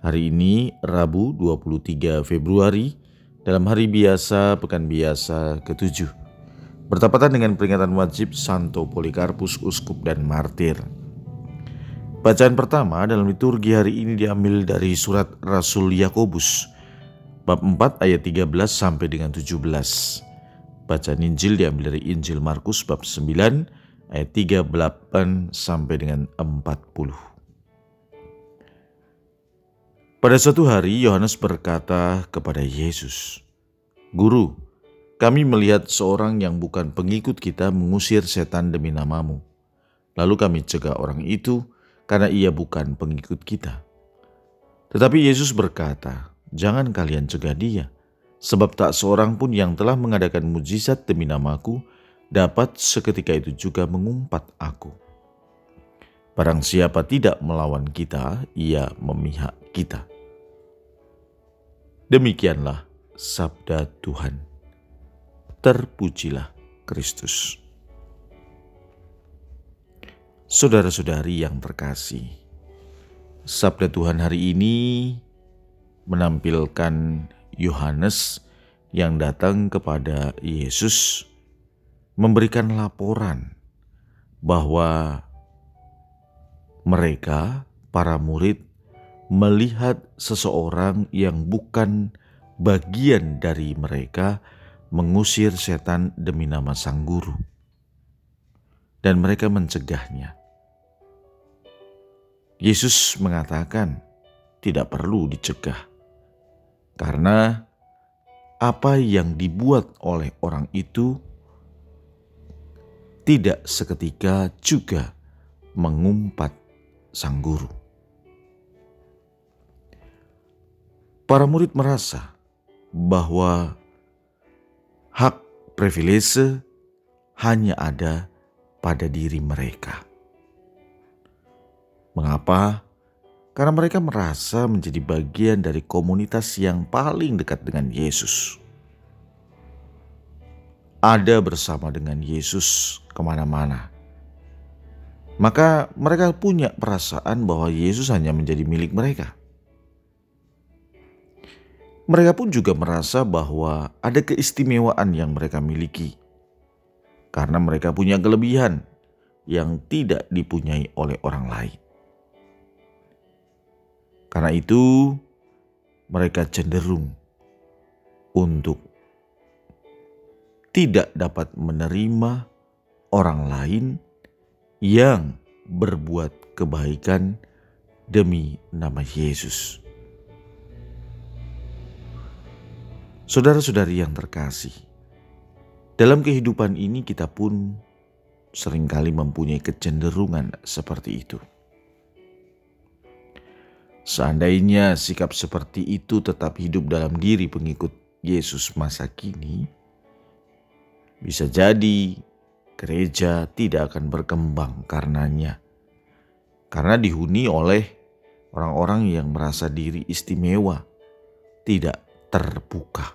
Hari ini Rabu 23 Februari dalam hari biasa pekan biasa ke-7 bertepatan dengan peringatan wajib Santo Polikarpus Uskup dan Martir. Bacaan pertama dalam liturgi hari ini diambil dari surat Rasul Yakobus bab 4 ayat 13 sampai dengan 17. Bacaan Injil diambil dari Injil Markus bab 9 ayat 38 sampai dengan 40. Pada suatu hari Yohanes berkata kepada Yesus, "Guru, kami melihat seorang yang bukan pengikut kita mengusir setan demi namamu. Lalu kami cegah orang itu karena ia bukan pengikut kita." Tetapi Yesus berkata, "Jangan kalian cegah dia, sebab tak seorang pun yang telah mengadakan mujizat demi namaku dapat seketika itu juga mengumpat aku." Barang siapa tidak melawan kita, ia memihak kita. Demikianlah sabda Tuhan. Terpujilah Kristus. Saudara-saudari yang terkasih, sabda Tuhan hari ini menampilkan Yohanes yang datang kepada Yesus memberikan laporan bahwa mereka, para murid, melihat seseorang yang bukan bagian dari mereka mengusir setan demi nama sang guru. Dan mereka mencegahnya. Yesus mengatakan tidak perlu dicegah. Karena apa yang dibuat oleh orang itu tidak seketika juga mengumpat sang guru. Para murid merasa bahwa hak privilege hanya ada pada diri mereka. Mengapa? Karena mereka merasa menjadi bagian dari komunitas yang paling dekat dengan Yesus. Ada bersama dengan Yesus ke mana-mana. Maka mereka punya perasaan bahwa Yesus hanya menjadi milik mereka. Mereka pun juga merasa bahwa ada keistimewaan yang mereka miliki, karena mereka punya kelebihan yang tidak dipunyai oleh orang lain. Karena itu, mereka cenderung untuk tidak dapat menerima orang lain yang berbuat kebaikan demi nama Yesus. Saudara-saudari yang terkasih, dalam kehidupan ini kita pun sering kali mempunyai kecenderungan seperti itu. Seandainya sikap seperti itu tetap hidup dalam diri pengikut Yesus masa kini, bisa jadi gereja tidak akan berkembang karenanya. Karena dihuni oleh orang-orang yang merasa diri istimewa, tidak terbuka.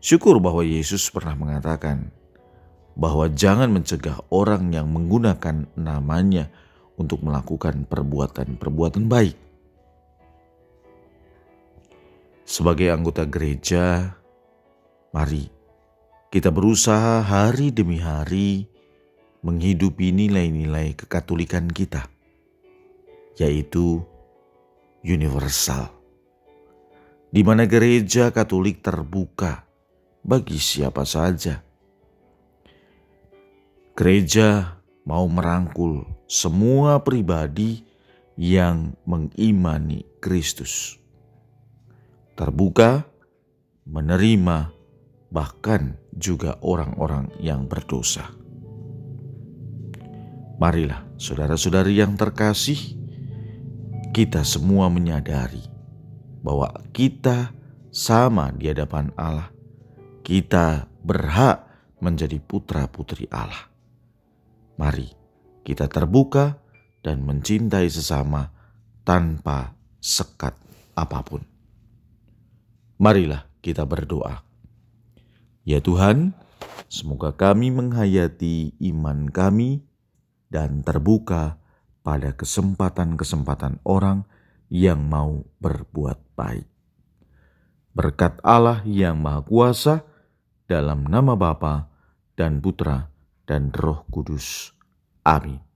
Syukur bahwa Yesus pernah mengatakan bahwa jangan mencegah orang yang menggunakan namanya untuk melakukan perbuatan-perbuatan baik. Sebagai anggota gereja, mari kita berusaha hari demi hari menghidupi nilai-nilai kekatolikan kita, yaitu universal, di mana gereja Katolik terbuka bagi siapa saja. Gereja mau merangkul semua pribadi yang mengimani Kristus. Terbuka, menerima, bahkan juga orang-orang yang berdosa. Marilah, saudara-saudari yang terkasih, kita semua menyadari bahwa kita sama di hadapan Allah. Kita berhak menjadi putra-putri Allah. Mari kita terbuka dan mencintai sesama tanpa sekat apa pun. Marilah kita berdoa. Ya Tuhan, semoga kami menghayati iman kami dan terbuka pada kesempatan-kesempatan orang yang mau berbuat baik. Berkat Allah yang Maha Kuasa, dalam nama Bapa dan Putra dan Roh Kudus. Amin.